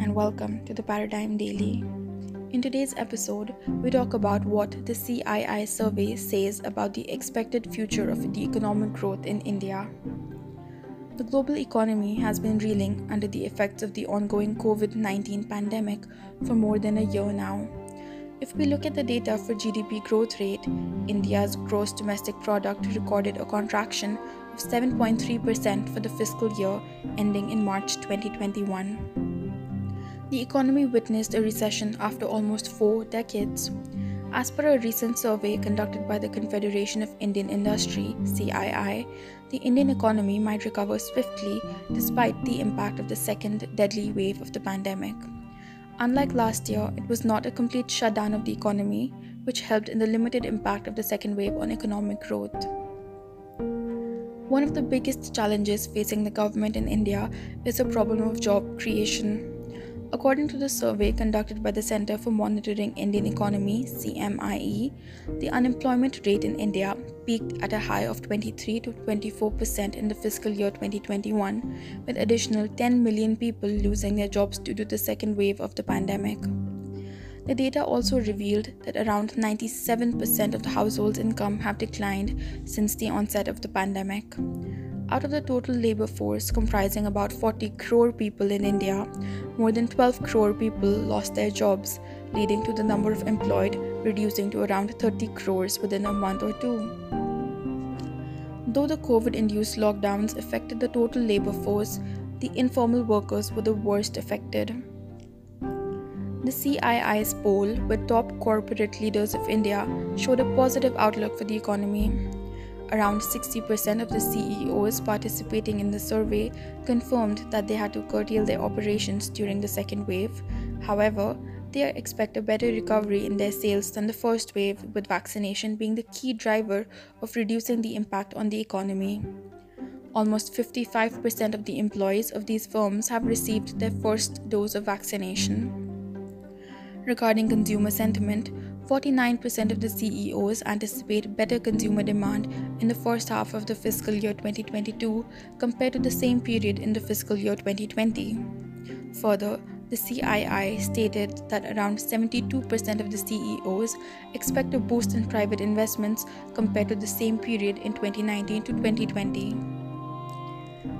and welcome to the Paradigm Daily. In today's episode, we talk about what the CII survey says about the expected future of the economic growth in India. The global economy has been reeling under the effects of the ongoing COVID 19 pandemic for more than a year now. If we look at the data for GDP growth rate, India's gross domestic product recorded a contraction of 7.3% for the fiscal year ending in March 2021. The economy witnessed a recession after almost four decades. As per a recent survey conducted by the Confederation of Indian Industry, CII, the Indian economy might recover swiftly despite the impact of the second deadly wave of the pandemic. Unlike last year, it was not a complete shutdown of the economy, which helped in the limited impact of the second wave on economic growth. One of the biggest challenges facing the government in India is the problem of job creation. According to the survey conducted by the Center for Monitoring Indian Economy CMIE, the unemployment rate in India peaked at a high of 23 to 24% in the fiscal year 2021, with additional 10 million people losing their jobs due to the second wave of the pandemic. The data also revealed that around 97% of the households' income have declined since the onset of the pandemic. Out of the total labor force comprising about 40 crore people in India, more than 12 crore people lost their jobs, leading to the number of employed reducing to around 30 crores within a month or two. Though the COVID induced lockdowns affected the total labor force, the informal workers were the worst affected. The CII's poll with top corporate leaders of India showed a positive outlook for the economy. Around 60% of the CEOs participating in the survey confirmed that they had to curtail their operations during the second wave. However, they expect a better recovery in their sales than the first wave, with vaccination being the key driver of reducing the impact on the economy. Almost 55% of the employees of these firms have received their first dose of vaccination. Regarding consumer sentiment, 49% of the CEOs anticipate better consumer demand in the first half of the fiscal year 2022 compared to the same period in the fiscal year 2020. Further, the CII stated that around 72% of the CEOs expect a boost in private investments compared to the same period in 2019 to 2020.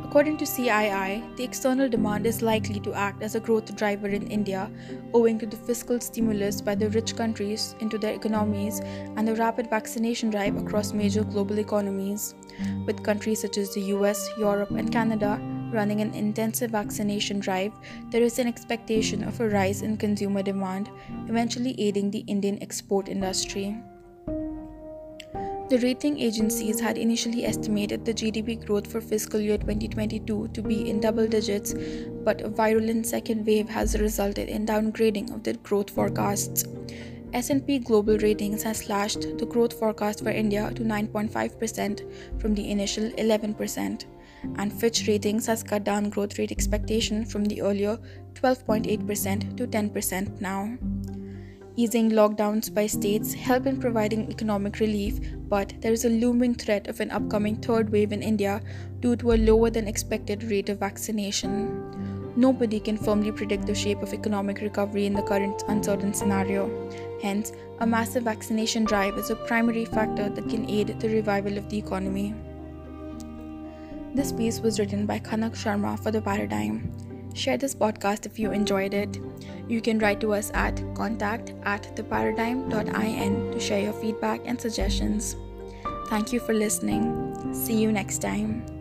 According to CII, the external demand is likely to act as a growth driver in India owing to the fiscal stimulus by the rich countries into their economies and the rapid vaccination drive across major global economies. With countries such as the US, Europe, and Canada running an intensive vaccination drive, there is an expectation of a rise in consumer demand, eventually aiding the Indian export industry. The rating agencies had initially estimated the GDP growth for fiscal year 2022 to be in double digits, but a virulent second wave has resulted in downgrading of the growth forecasts. S&P Global Ratings has slashed the growth forecast for India to 9.5% from the initial 11%, and Fitch Ratings has cut down growth rate expectation from the earlier 12.8% to 10% now. Easing lockdowns by states help in providing economic relief, but there is a looming threat of an upcoming third wave in India due to a lower than expected rate of vaccination. Nobody can firmly predict the shape of economic recovery in the current uncertain scenario. Hence, a massive vaccination drive is a primary factor that can aid the revival of the economy. This piece was written by Kanak Sharma for The Paradigm. Share this podcast if you enjoyed it. You can write to us at contact at theparadigm.in to share your feedback and suggestions. Thank you for listening. See you next time.